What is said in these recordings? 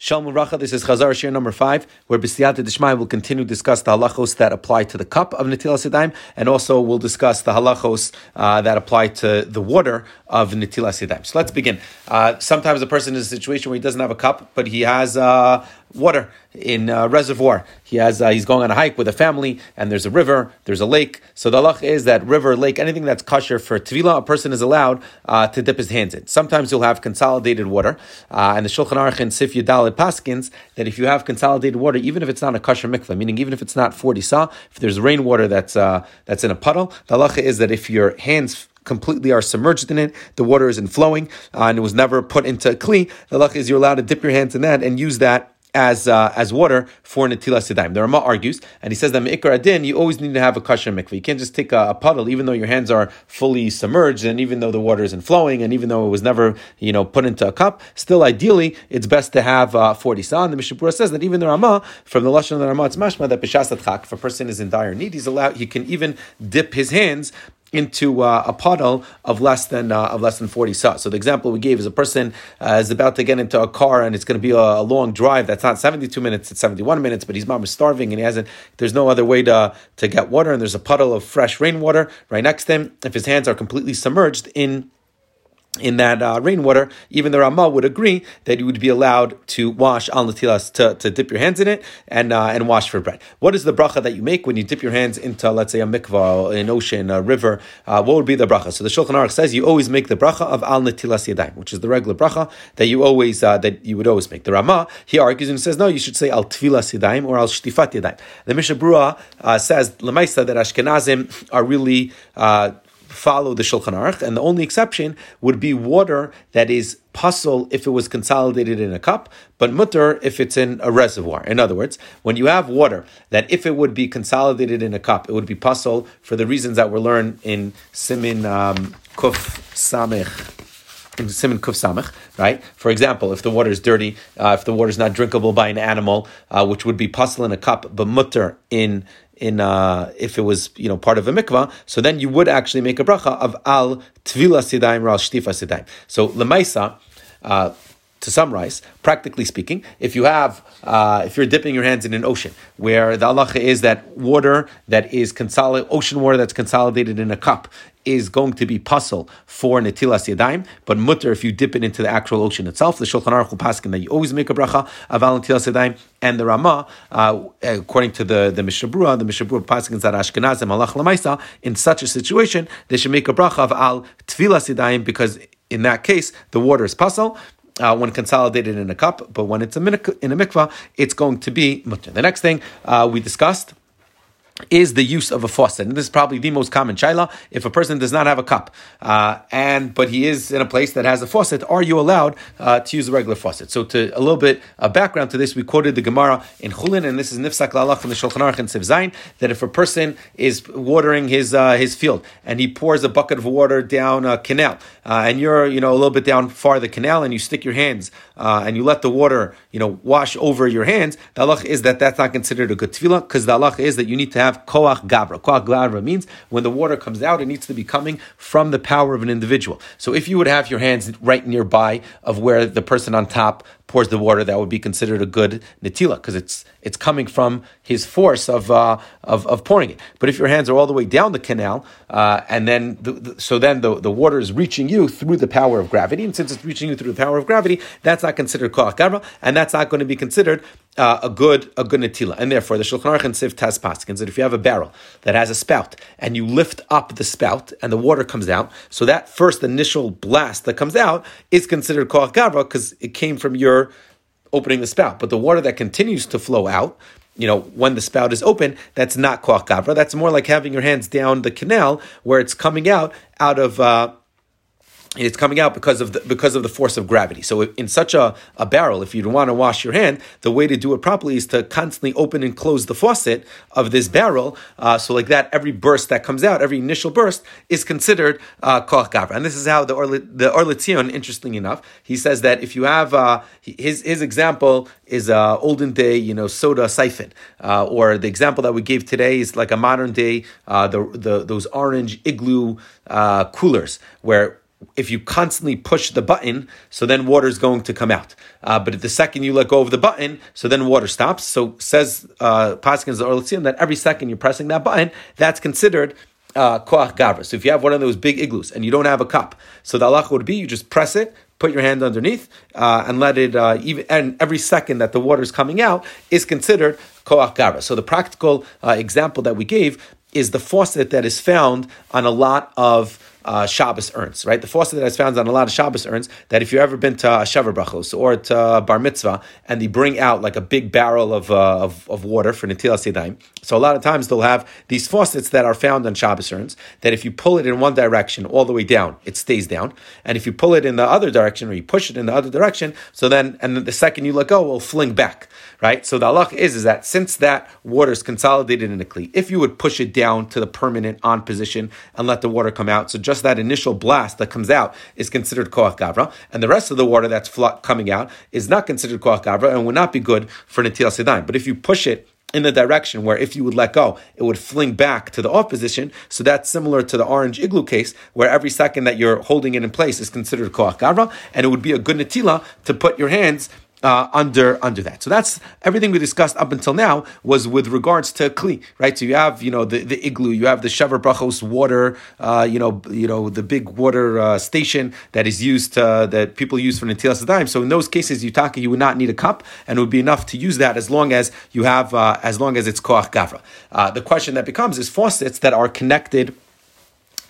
Shalom Uracha, this is Chazar Shiur number five, where B'siyata Dishmai will continue to discuss the halachos that apply to the cup of Netilas Yadayim, and also we'll discuss the halachos uh, that apply to the water of Netilas Yadayim. So let's begin. Uh, sometimes a person is in a situation where he doesn't have a cup, but he has uh, water in a reservoir. He has uh, he's going on a hike with a family, and there's a river, there's a lake. So the halach is that river, lake, anything that's kosher for tvila, a person is allowed uh, to dip his hands in. Sometimes you'll have consolidated water, uh, and the Shulchan Aruch and Sif Yudal Paskins that if you have consolidated water, even if it's not a kosher mikvah, meaning even if it's not forty sa, if there's rainwater that's uh, that's in a puddle, the halacha is that if your hands completely are submerged in it. The water isn't flowing, uh, and it was never put into a kli. The luck is you're allowed to dip your hands in that and use that as uh, as water for netilas yadayim. The Rama argues, and he says that me'ikar adin, you always need to have a kosher mikveh. You can't just take a, a, puddle, even though your hands are fully submerged, and even though the water isn't flowing, and even though it was never you know put into a cup. Still, ideally, it's best to have uh, forty sa. The Mishnah Berurah says that even the Rama, from the lashon of the Rama, it's mashma that chak. If a person is in dire need, he's allowed. He can even dip his hands into uh, a puddle of less than uh, of less than 40 sa. So the example we gave is a person uh, is about to get into a car and it's going to be a, a, long drive that's not 72 minutes, it's 71 minutes, but his mom is starving and he hasn't there's no other way to to get water and there's a puddle of fresh rainwater right next to him. If his hands are completely submerged in in that uh, rainwater, even the Rama would agree that you would be allowed to wash al natilas to, to dip your hands in it and uh, and wash for bread. What is the bracha that you make when you dip your hands into, let's say, a mikvah, an ocean, a river? Uh, what would be the bracha? So the Shulchan Aruch says you always make the bracha of al natilas yadayim, which is the regular bracha that you always uh, that you would always make. The Rama he argues and says no, you should say al tvilas yadayim or al shtifat yadayim. The Mishnah Berurah uh, says lemaisa that Ashkenazim are really uh, follow the Shulchan Aruch, and the only exception would be water that is pasul if it was consolidated in a cup, but mutter if it's in a reservoir. In other words, when you have water that if it would be consolidated in a cup, it would be pasul for the reasons that were learned in Simin um, Kuf Samech. Simon Kuf Samach, right? For example, if the water is dirty, uh, if the water is not drinkable by an animal, uh, which would be pasul in a cup, but mutter in in uh, if it was you know part of a mikvah, so then you would actually make a bracha of al tvilas yadayim or al shtifas yadayim. So lemaisa. Uh, to summarize, practically speaking, if you have, uh, if you're dipping your hands in an ocean where the halacha is that water that is consolidated, ocean water that's consolidated in a cup is going to be pasul for netilas yadayim, but mutter if you dip it into the actual ocean itself. The Shulchan Aruch will that you always make a bracha of al netilas yadayim, and the Rama, uh, according to the the Mishnah Berurah, the Mishnah Berurah paskins that Ashkenazim halach lamaisa in such a situation they should make a bracha of al tvilas yadayim because in that case the water is pasul uh, when consolidated in a cup, but when it's a min- in a mikvah, it's going to be mutter. The next thing uh, we discussed is the use of a faucet. And this is probably the most common shaila. If a person does not have a cup, uh, and but he is in a place that has a faucet, are you allowed uh, to use a regular faucet? So, to a little bit of background to this, we quoted the Gemara in Chulin, and this is Nifsak Lalach from the Shulchan Aruch and Sivzain, that if a person is watering his uh, his field and he pours a bucket of water down a canal, uh, and you're you know a little bit down far the canal, and you stick your hands uh, and you let the water you know wash over your hands, the halach is that that's not considered a good tefillah because the halach is that you need to have koach gavra. Koach gavra means when the water comes out, it needs to be coming from the power of an individual. So if you would have your hands right nearby of where the person on top pours the water, that would be considered a good netila because it's it's coming from his force of, uh, of, of pouring it. But if your hands are all the way down the canal, uh, and then the, the, so then the, the water is reaching you through the power of gravity, and since it's reaching you through the power of gravity, that's not considered koach gavra, and that's not going to be considered uh, a good a good netila. And therefore, the Shulchan Aruch and Siv Taz Paskins that if you have a barrel that has a spout and you lift up the spout and the water comes out, so that first initial blast that comes out is considered koach gavra because it came from your opening the spout. But the water that continues to flow out, you know, when the spout is open, that's not koach gavra. That's more like having your hands down the canal where it's coming out out of. Uh, it's coming out because of the because of the force of gravity. So in such a, a barrel, if you want to wash your hand, the way to do it properly is to constantly open and close the faucet of this barrel. Uh, so like that, every burst that comes out, every initial burst is considered uh, koach gavra. And this is how the Orle, the Or LeTzion, interestingly enough, he says that if you have uh, his his example is a olden day, you know, soda siphon, uh, or the example that we gave today is like a modern day, uh, the, the those orange igloo uh, coolers where if you constantly push the button, so then water is going to come out. Uh, but at the second you let go of the button, so then water stops. So says uh, Paskins the that every second you're pressing that button, that's considered uh, koach gavra. So if you have one of those big igloos and you don't have a cup, so the halacha would be you just press it, put your hand underneath, uh, and let it uh, even. And every second that the water is coming out is considered koach gavra. So the practical uh, example that we gave is the faucet that is found on a lot of uh, Shabbos urns, right? The faucet that is found on a lot of Shabbos urns, that if you've ever been to a Sheva Brachos or to Bar Mitzvah, and they bring out like a big barrel of, uh, of, of, water for Netilas Yadayim, so a lot of times they'll have these faucets that are found on Shabbos urns, that if you pull it in one direction all the way down, it stays down, and if you pull it in the other direction or you push it in the other direction, so then, and then the second you let go, will fling back, right? So the halach is, is that since that water is consolidated in a kli, if you would push it down to the permanent on position and let the water come out, so just just that initial blast that comes out is considered koach gavra, and the rest of the water that's coming out is not considered koach gavra and would not be good for netilas yadayim. But if you push it in the direction where if you would let go, it would fling back to the off position. So that's similar to the orange igloo case, where every second that you're holding it in place is considered koach gavra, and it would be a good netila to put your hands uh, under under that. So that's everything we discussed up until now was with regards to kli, right? So you have you know the, the igloo, you have the sheva brachos water, uh, you know you know the big water uh, station that is used to, that people use for netilas dime. So in those cases, yutaka you would not need a cup, and it would be enough to use that as long as you have uh, as long as it's koach gavra. Uh, the question that becomes is faucets that are connected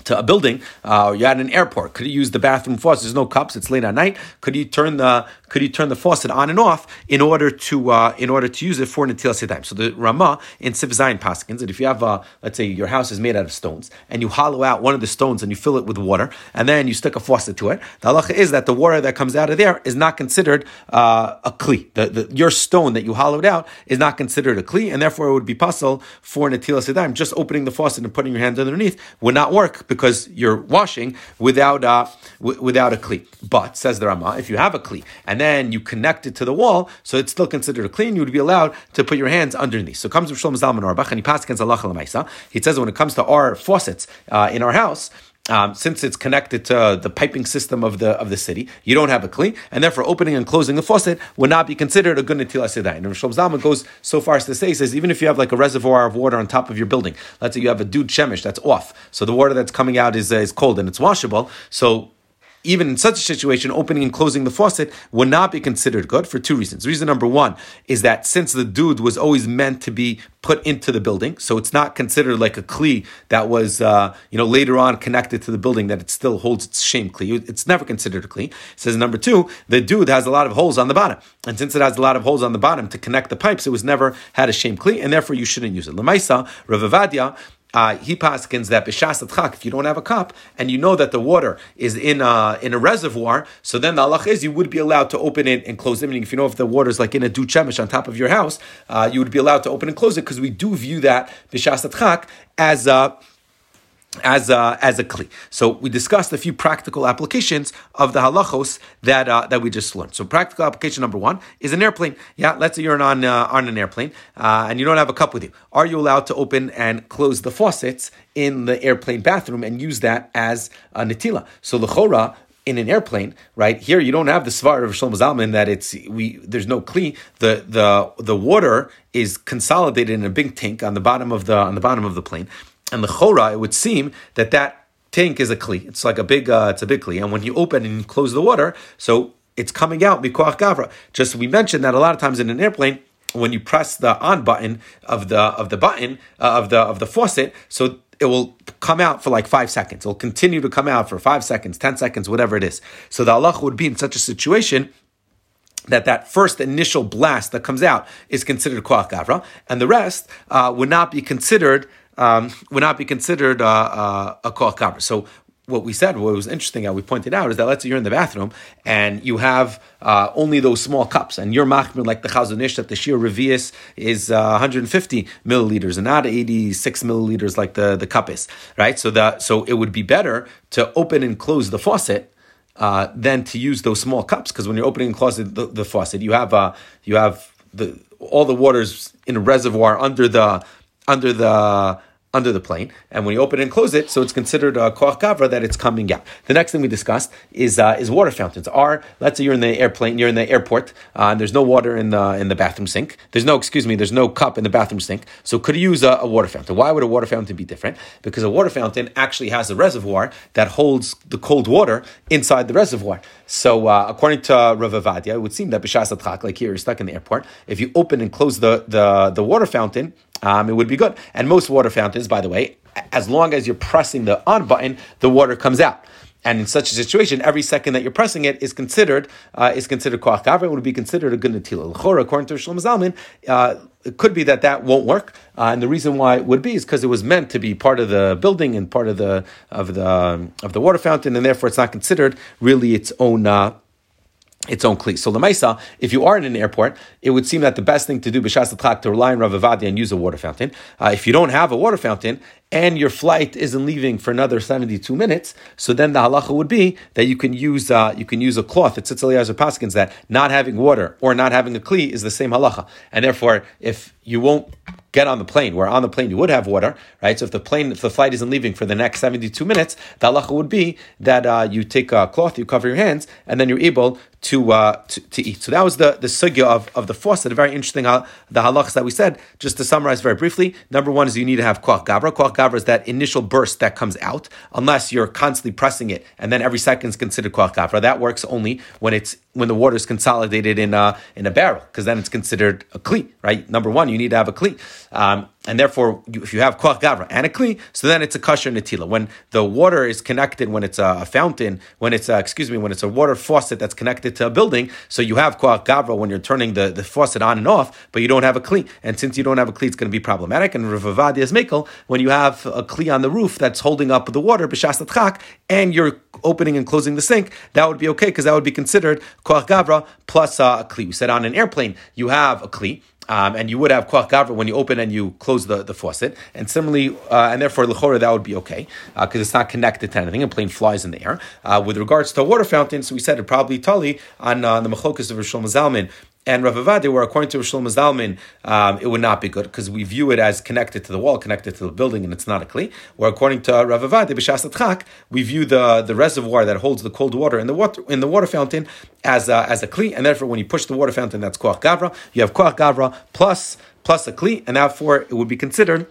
to a building, uh, you're at an airport. Could you use the bathroom faucet? There's no cups. It's late at night. Could you turn the Could you turn the faucet on and off in order to uh, in order to use it for natilas yadayim? So the Rama in Siv Zayin Paskins that if you have uh, let's say your house is made out of stones and you hollow out one of the stones and you fill it with water and then you stick a faucet to it, the halacha is that the water that comes out of there is not considered uh, a kli. The, the, your stone that you hollowed out is not considered a kli, and therefore it would be possible for natilas yadayim. Just opening the faucet and putting your hand underneath would not work because you're washing without uh, w- without a kli. But says the Rama, if you have a kli and then you connect it to the wall, so it's still considered a clean, you would be allowed to put your hands underneath. So comes from Shlomo Zalman Auerbach and he passes against Allah He says when it comes to our faucets uh, in our house um, since it's connected to the piping system of the of the city, you don't have a kli, and therefore opening and closing the faucet would not be considered a good yadayim. And Rosh Zalman goes so far as to say, says even if you have like a reservoir of water on top of your building, let's say you have a dud shemesh that's off, so the water that's coming out is uh, is cold and it's washable, so even in such a situation, opening and closing the faucet would not be considered good for two reasons. Reason number one is that since the dud was always meant to be put into the building, so it's not considered like a kli that was, uh, you know, later on connected to the building that it still holds its shem kli. It's never considered a kli. It says number two, the dud has a lot of holes on the bottom, and since it has a lot of holes on the bottom to connect the pipes, it was never had a shem kli, and therefore you shouldn't use it. Lemaisa, Rav Avadia uh, he paskins that b'shas chak, if you don't have a cup and you know that the water is in a, in a reservoir, so then the Allah is you would be allowed to open it and close it. Meaning, if you know if the water is like in a dud shemesh on top of your house, uh, you would be allowed to open and close it because we do view that b'shas chak as a as a, as a kli. So we discussed a few practical applications of the halachos that uh, that we just learned. So practical application number one is an airplane. Yeah, let's say you're on uh, on an airplane uh, and you don't have a cup with you. Are you allowed to open and close the faucets in the airplane bathroom and use that as a netila? So the chora in an airplane, right? Here you don't have the svar of Shlomo Zalman that it's we there's no kli. The the the water is consolidated in a big tank on the bottom of the on the bottom of the plane. And the chora, it would seem that that tank is a kli. It's like a big, uh, it's a big kli. And when you open and you close the water, so it's coming out mikoach gavra. Just we mentioned that a lot of times in an airplane, when you press the on button of the of the button uh, of the of the faucet, so it will come out for like five seconds. It'll continue to come out for five seconds, ten seconds, whatever it is. So the Allah would be in such a situation that that first initial blast that comes out is considered koach gavra, and the rest uh, would not be considered um, would not be considered uh, uh, a koach gavra. So what we said, what was interesting, how we pointed out, is that let's say you're in the bathroom and you have uh, only those small cups, and you're machmir like the Chazon Ish that the Shiur Revius is uh, 150 milliliters and not 86 milliliters like the the cup is, right? So that so it would be better to open and close the faucet. Uh, than to use those small cups because when you're opening and closing the, the faucet, you have uh, you have the all the waters in a reservoir under the under the under the plane, and when you open and close it, so it's considered a koach gavra that it's coming out. The next thing we discussed is uh, is water fountains. Are let's say you're in the airplane, you're in the airport, uh, and there's no water in the in the bathroom sink. There's no excuse me, there's no cup in the bathroom sink. So could you use a, a water fountain? Why would a water fountain be different? Because a water fountain actually has a reservoir that holds the cold water inside the reservoir. So uh, according to Rav Avadia, it would seem that b'shas like here, you're stuck in the airport. If you open and close the the, the water fountain um, it would be good. And most water fountains, by the way, as long as you're pressing the on button, the water comes out. And in such a situation, every second that you're pressing it is considered uh, is considered koach gavra. It would be considered a good natila. According to Shlomo Zalman, uh, it could be that that won't work, uh, and the reason why it would be is because it was meant to be part of the building and part of the of the of the water fountain, and therefore it's not considered really its own uh, its own kli. So lemaisa, if you are in an airport, it would seem that the best thing to do b'shas to rely on Rav Avadia and use a water fountain. Uh, if you don't have a water fountain and your flight isn't leaving for another seventy two minutes, so then the halacha would be that you can use uh, you can use a cloth. It's Tzitz Paskins that not having water or not having a kli is the same halacha, and therefore if you won't get on the plane, where on the plane you would have water, right? So if the plane, if the flight isn't leaving for the next 72 minutes, the halacha would be that uh, you take a cloth, you cover your hands, and then you're able to, uh, to, to, eat. So that was the, the sugya of, of the faucet, a very interesting, uh, the halachas that we said. Just to summarize very briefly, number one is you need to have koach gavra. Koach is that initial burst that comes out, unless you're constantly pressing it, and then every second is considered koach gavra. That works only when it's when the water is consolidated in a, in a barrel, because then it's considered a kli, right? Number one, you need to have a kli. Um, and therefore, you, if you have koach gavra and a kli, so then it's a kosher netila. When the water is connected, when it's a, a fountain, when it's a, excuse me, when it's a water faucet that's connected to a building, so you have koach gavra when you're turning the, the faucet on and off, but you don't have a kli. And since you don't have a kli, it's going to be problematic. And Rav Avadia is mekel, when you have a kli on the roof that's holding up the water, b'shas and you're opening and closing the sink, that would be okay because that would be considered koach gavra plus uh, a kli. We said on an airplane you have a kli. Um, and you would have koach gavra when you open and you close the, the faucet, and similarly, uh, and therefore lechora that would be okay because uh, it's not connected to anything. A plane flies in the air. Uh, with regards to water fountains, so we said it probably tali on uh, the machlokas of Rishon Zalman and Rav Avadia, where according to Rishon Zalman, um, it would not be good because we view it as connected to the wall, connected to the building, and it's not a kli. Where according to Rav b'shas we view the, the reservoir that holds the cold water in the water in the water fountain as a, as a kli, and therefore when you push the water fountain, that's koach gavra. You have koach gavra plus plus a kli, and therefore it would be considered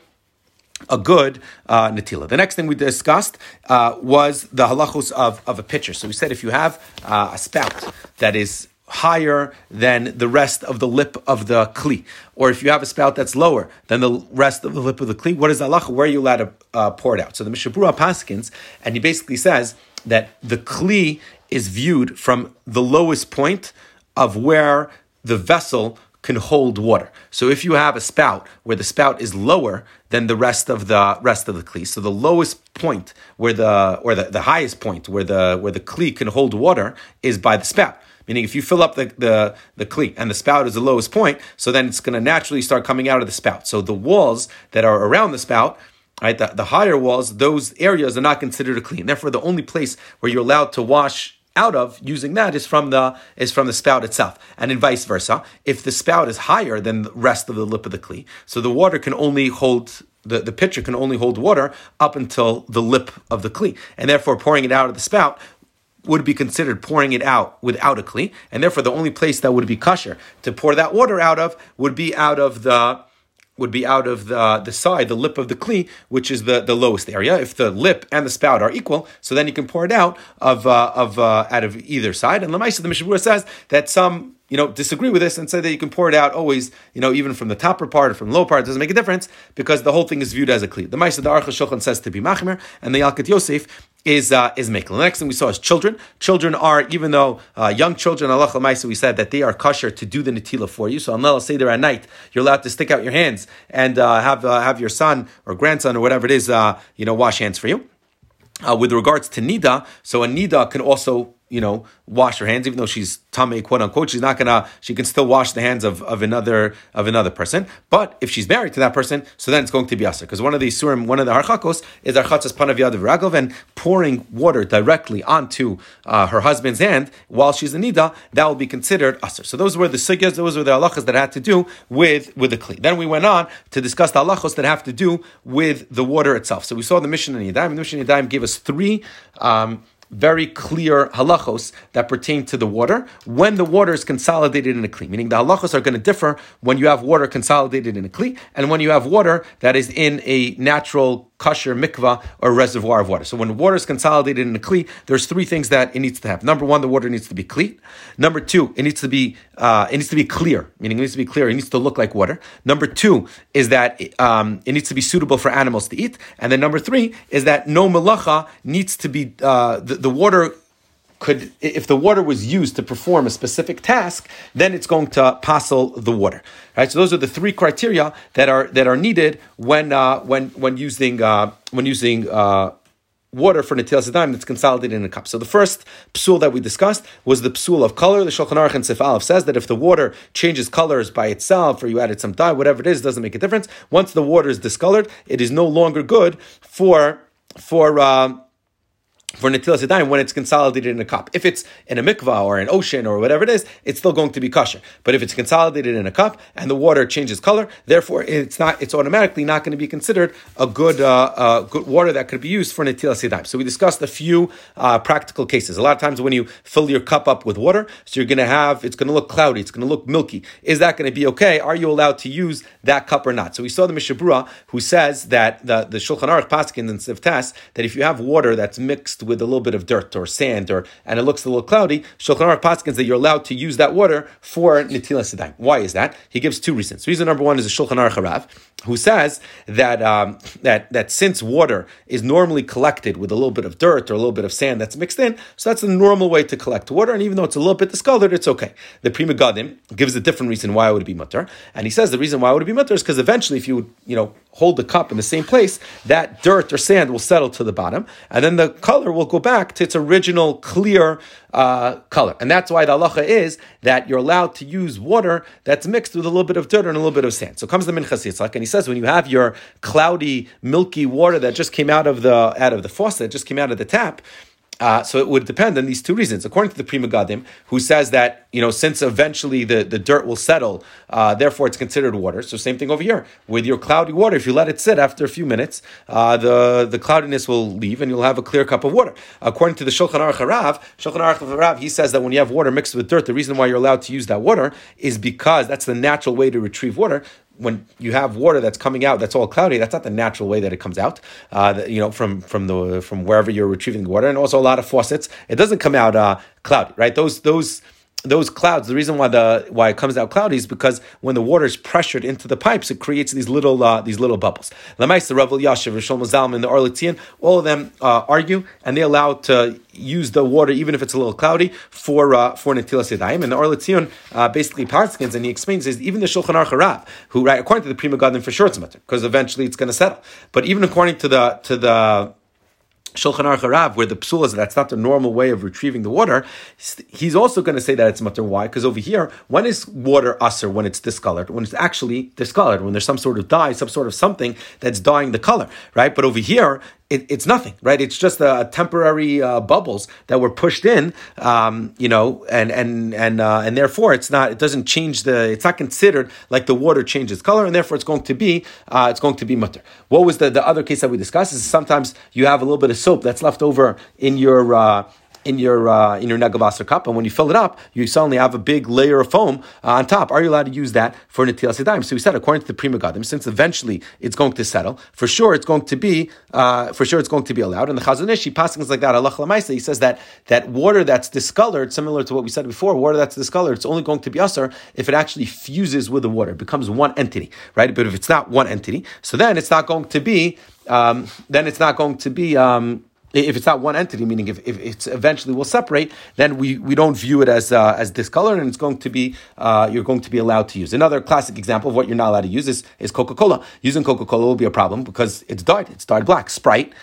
a good uh, natila. The next thing we discussed uh, was the halachos of, of a pitcher. So we said if you have uh, a spout that is higher than the rest of the lip of the kli, or if you have a spout that's lower than the rest of the lip of the kli, what is halacha? Where are you allowed to uh, pour it out? So the Mishnah Berurah Paskins, and he basically says that the kli is viewed from the lowest point of where the vessel can hold water. So if you have a spout where the spout is lower than the rest of the rest of the kli, so the lowest point where the or the, the highest point where the where the kli can hold water is by the spout. Meaning, if you fill up the, the, the kli and the spout is the lowest point, so then it's going to naturally start coming out of the spout. So the walls that are around the spout, right, the, the higher walls, those areas are not considered a kli. Therefore, the only place where you're allowed to wash out of using that is from the is from the spout itself, and in vice versa. If the spout is higher than the rest of the lip of the kli, so the water can only hold the, the pitcher can only hold water up until the lip of the kli, and therefore pouring it out of the spout would be considered pouring it out without a kli, and therefore the only place that would be kosher to pour that water out of would be out of the would be out of the, the side, the lip of the kli, which is the, the lowest area. If the lip and the spout are equal, so then you can pour it out of uh, of uh, out of either side. And Lamaisa, the Mishnah Berurah says that some you know, disagree with this and say that you can pour it out always, you know, even from the top part or from the low part, it doesn't make a difference because the whole thing is viewed as a kli. The Maisa the Aruch Shulchan says to be machmer, and the Yalkut Yosef is uh, is mekel. The next thing we saw is children. Children are, even though uh, young children, Allah Maisa, we said that they are kosher to do the netila for you. So Allah say there at night, you're allowed to stick out your hands and uh, have uh, have your son or grandson or whatever it is, uh, you know, wash hands for you. Uh, with regards to nida, so a nida can also you know, wash her hands, even though she's tame, quote unquote. She's not gonna. She can still wash the hands of, of another of another person. But if she's married to that person, so then it's going to be aser. Because one of the surim, one of the harchakos is archatzas panav yadav and pouring water directly onto uh, her husband's hand while she's in nida, that will be considered aser. So those were the sugyas, those were the halachas that had to do with with the kli. Then we went on to discuss the halachos that have to do with the water itself. So we saw the Mishnah in Yadayim. The Mishnah in Yadayim gave us three. Um, very clear halachos that pertain to the water when the water is consolidated in a kli. Meaning the halachos are going to differ when you have water consolidated in a kli and when you have water that is in a natural kosher mikvah or reservoir of water. So when water is consolidated in a kli, there's three things that it needs to have. Number one, the water needs to be clean. Number two, it needs to be uh, it needs to be clear, meaning it needs to be clear. It needs to look like water. Number two is that um, it needs to be suitable for animals to eat. And then number three is that no malacha needs to be uh, the, the water could, if the water was used to perform a specific task, then it's going to passel the water. Right. So those are the three criteria that are that are needed when uh, when when using uh, when using uh, water for Netilas Yadayim that's consolidated in a cup. So the first psul that we discussed was the psul of color. The Shulchan Aruch and Sif Aleph says that if the water changes colors by itself, or you added some dye, whatever it is, doesn't make a difference. Once the water is discolored, it is no longer good for for. Uh, for Netilas Yadayim when it's consolidated in a cup. If it's in a mikvah or an ocean or whatever it is, it's still going to be kosher. But if it's consolidated in a cup and the water changes color, therefore it's not, it's automatically not going to be considered a good, uh, uh, good water that could be used for Netilas Yadayim. So we discussed a few uh, practical cases. A lot of times when you fill your cup up with water, so you're going to have, it's going to look cloudy, it's going to look milky. Is that going to be okay? Are you allowed to use that cup or not? So we saw the Mishnah Berurah who says that the, the Shulchan Aruch Paskin and Sivtas, that if you have water that's mixed with a little bit of dirt or sand, or and it looks a little cloudy, Shulchan Aruch Paskins that you're allowed to use that water for Netilas Yadayim. Why is that? He gives two reasons. Reason number one is the Shulchan Aruch Harav, who says that um, that that since water is normally collected with a little bit of dirt or a little bit of sand that's mixed in, so that's the normal way to collect water, and even though it's a little bit discolored, it's okay. The Pri Megadim gives a different reason why it would be mutter, and he says the reason why it would be mutter is because eventually, if you would, you know, hold the cup in the same place, that dirt or sand will settle to the bottom, and then the color will go back to its original clear uh, color. And that's why the halacha is that you're allowed to use water that's mixed with a little bit of dirt and a little bit of sand. So comes the Minchas Yitzchak, and he says when you have your cloudy, milky water that just came out of the out of the faucet, just came out of the tap, uh, so it would depend on these two reasons. According to the Pri Megadim, who says that you know since eventually the, the dirt will settle, uh, therefore it's considered water. So same thing over here with your cloudy water. If you let it sit after a few minutes, uh, the the cloudiness will leave and you'll have a clear cup of water. According to the Shulchan Aruch Harav, Shulchan Aruch Harav, he says that when you have water mixed with dirt, the reason why you're allowed to use that water is because that's the natural way to retrieve water when you have water that's coming out that's all cloudy, that's not the natural way that it comes out. Uh, you know, from from the from wherever you're retrieving the water, and also a lot of faucets, it doesn't come out uh, cloudy, right? Those those those clouds, the reason why the why it comes out cloudy is because when the water is pressured into the pipes, it creates these little uh, these little bubbles. Lamais, the Rav Elyashiv, Rishon Zalman, the Or LeTzion, all of them uh, argue, and they allow to use the water even if it's a little cloudy for uh, for Netilas Yadayim. And the Or LeTzion uh, basically parskins, and he explains is even the Shulchan Aruch who right according to the Pri Megadim for sure it's matter because eventually it's going to settle. But even according to the to the Shulchan Aruch Harav, where the psul is that's not the normal way of retrieving the water, he's also going to say that it's mutter. Why? Because over here, when is water usser when it's discolored? When it's actually discolored, when there's some sort of dye, some sort of something that's dyeing the color, right? But over here, it, it's nothing, right? It's just a temporary uh, bubbles that were pushed in, um, you know, and and and uh, and therefore it's not. It doesn't change the. It's not considered like the water changes color, and therefore it's going to be uh, it's going to be mutter. What was the the other case that we discussed? Is sometimes you have a little bit of soap that's left over in your uh, in your uh, in your negelwasser cup, and when you fill it up, you suddenly have a big layer of foam uh, on top. Are you allowed to use that for netilas yadayim? So we said, according to the Pri Megadim, since eventually it's going to settle, for sure it's going to be uh, for sure it's going to be allowed. And the Chazon Ish, he passes like that. Allah he says that that water that's discolored, similar to what we said before, water that's discolored, it's only going to be usher if it actually fuses with the water, it becomes one entity, right? But if it's not one entity, so then it's not going to be. Um, then it's not going to be um, if it's not one entity, meaning if, if it's eventually will separate, then we, we don't view it as uh, as discolored, and it's going to be uh, you're going to be allowed to use. Another classic example of what you're not allowed to use is, is Coca Cola. Using Coca Cola will be a problem because it's dyed. It's dyed black. Sprite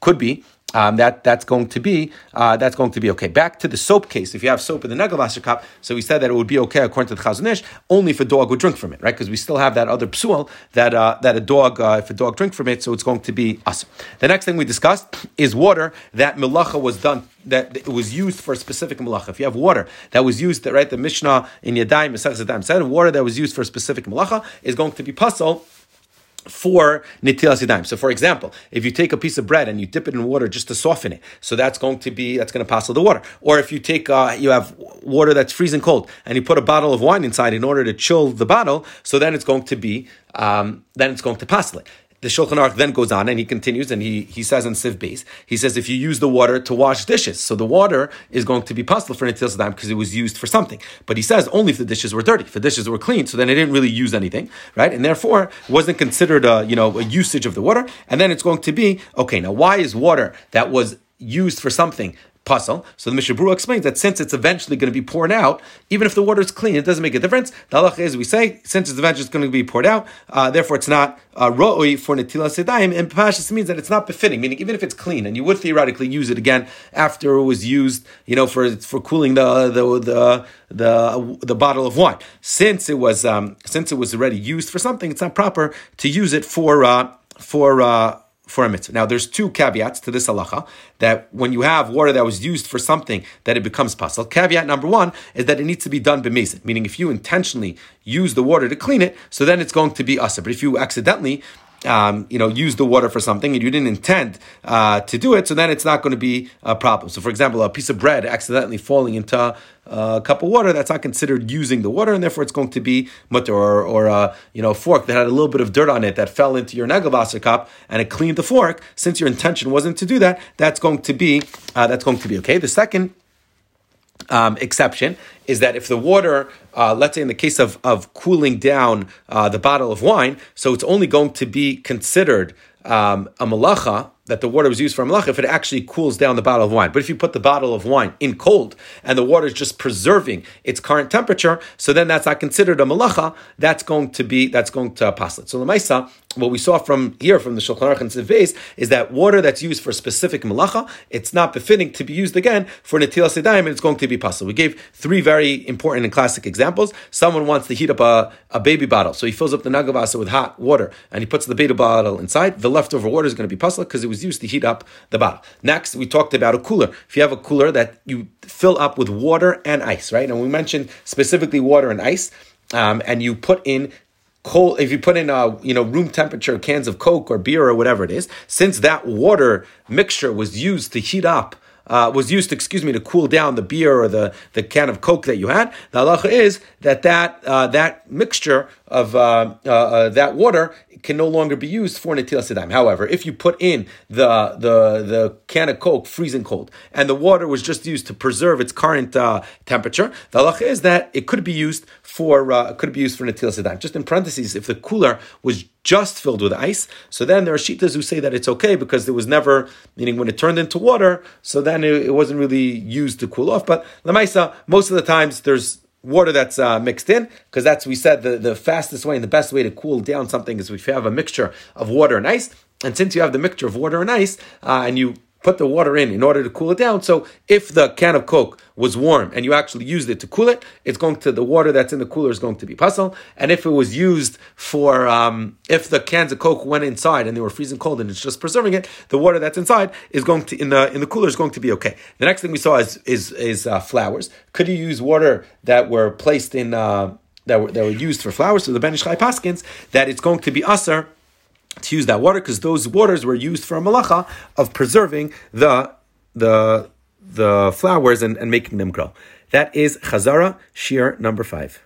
could be um, that that's going to be uh, that's going to be okay. Back to the soap case. If you have soap in the Negelwasser cup, so we said that it would be okay according to the Chazon Ish, only if a dog would drink from it, right? Because we still have that other psul that uh, that a dog, uh, if a dog drink from it, so it's going to be us. The next thing we discussed is water that melacha was done that it was used for a specific malacha. If you have water that was used, right, the Mishnah in Yadayim, Yadayim said water that was used for a specific malacha is going to be pasul for nitilas. So, for example, if you take a piece of bread and you dip it in water just to soften it, so that's going to be that's going to pass the water. Or if you take uh, you have water that's freezing cold and you put a bottle of wine inside in order to chill the bottle, so then it's going to be um, then it's going to pass it the Shulchan Aruch then goes on and he continues and he, he says in Siv he says if you use the water to wash dishes, so the water is going to be pasul for Netilas Yadayim because it was used for something. But he says only if the dishes were dirty. If the dishes were clean, so then it didn't really use anything, right? And therefore it wasn't considered a you know a usage of the water. And then it's going to be okay. Now why is water that was used for something So the Mishnah Berurah explains that since it's eventually going to be poured out, even if the water is clean, it doesn't make a difference. The halacha is we say since it's eventually going to be poured out, uh, therefore it's not uh, ro'oi for netilas yadayim. And pashas means that it's not befitting. Meaning even if it's clean and you would theoretically use it again after it was used, you know, for for cooling the the the the, the bottle of wine, since it was um, since it was already used for something, it's not proper to use it for uh, for uh, for a mitzvah. Now, there's two caveats to this halacha that when you have water that was used for something, that it becomes pasul. Caveat number one is that it needs to be done b'mezid, meaning if you intentionally use the water to clean it, so then it's going to be asa. But if you accidentally um, you know, use the water for something and you didn't intend uh, to do it, so then it's not going to be a problem. So, for example, a piece of bread accidentally falling into a cup of water, that's not considered using the water, and therefore it's going to be mutter, or, or a you know fork that had a little bit of dirt on it that fell into your negelwasser cup and it cleaned the fork. Since your intention wasn't to do that, that's going to be uh, that's going to be okay. The second um, exception is that if the water, uh, let's say in the case of, of cooling down uh, the bottle of wine, so it's only going to be considered um, a malacha that the water was used for a malacha if it actually cools down the bottle of wine. But if you put the bottle of wine in cold and the water is just preserving its current temperature, so then that's not considered a malacha. That's going to be that's going to pass. So the Maisa, what we saw from here from the Shulchan Aruch and Sivvez is that water that's used for specific malacha, it's not befitting to be used again for netilas yadayim, and it's going to be pasul. We gave three very important and classic examples. Someone wants to heat up a, a baby bottle, so he fills up the negelwasser with hot water and he puts the baby bottle inside. The leftover water is going to be pasul because it was used to heat up the bottle. Next, we talked about a cooler. If you have a cooler that you fill up with water and ice, right? And we mentioned specifically water and ice, um, and you put in cold if you put in a you know room temperature cans of coke or beer or whatever it is since that water mixture was used to heat up uh, was used, excuse me, to cool down the beer or the, the can of Coke that you had. The halacha is that that, uh, that mixture of uh, uh, uh that water can no longer be used for yadayim. However, if you put in the, the, the can of Coke freezing cold and the water was just used to preserve its current uh, temperature, the halacha is that it could be used for uh, could be used for yadayim. Just in parentheses, if the cooler was just filled with ice, so then there are shitas who say that it's okay because there was never, meaning when it turned into water, so then it, it wasn't really used to cool off. But lemaisa, most of the times there's water that's uh, mixed in, because that's we said the, the fastest way and the best way to cool down something is if you have a mixture of water and ice. And since you have the mixture of water and ice, uh, and you put the water in in order to cool it down. So if the can of Coke was warm and you actually used it to cool it, it's going to the water that's in the cooler is going to be pasul. And if it was used for um, if the cans of Coke went inside and they were freezing cold and it's just preserving it, the water that's inside is going to in the in the cooler is going to be okay. The next thing we saw is is is uh, flowers. Could you use water that were placed in uh, that were that were used for flowers? So the Ben Ish Chai Paskins that it's going to be usher to use that water because those waters were used for a malacha of preserving the the the flowers and, and making them grow. That is Chazara Shiur number five.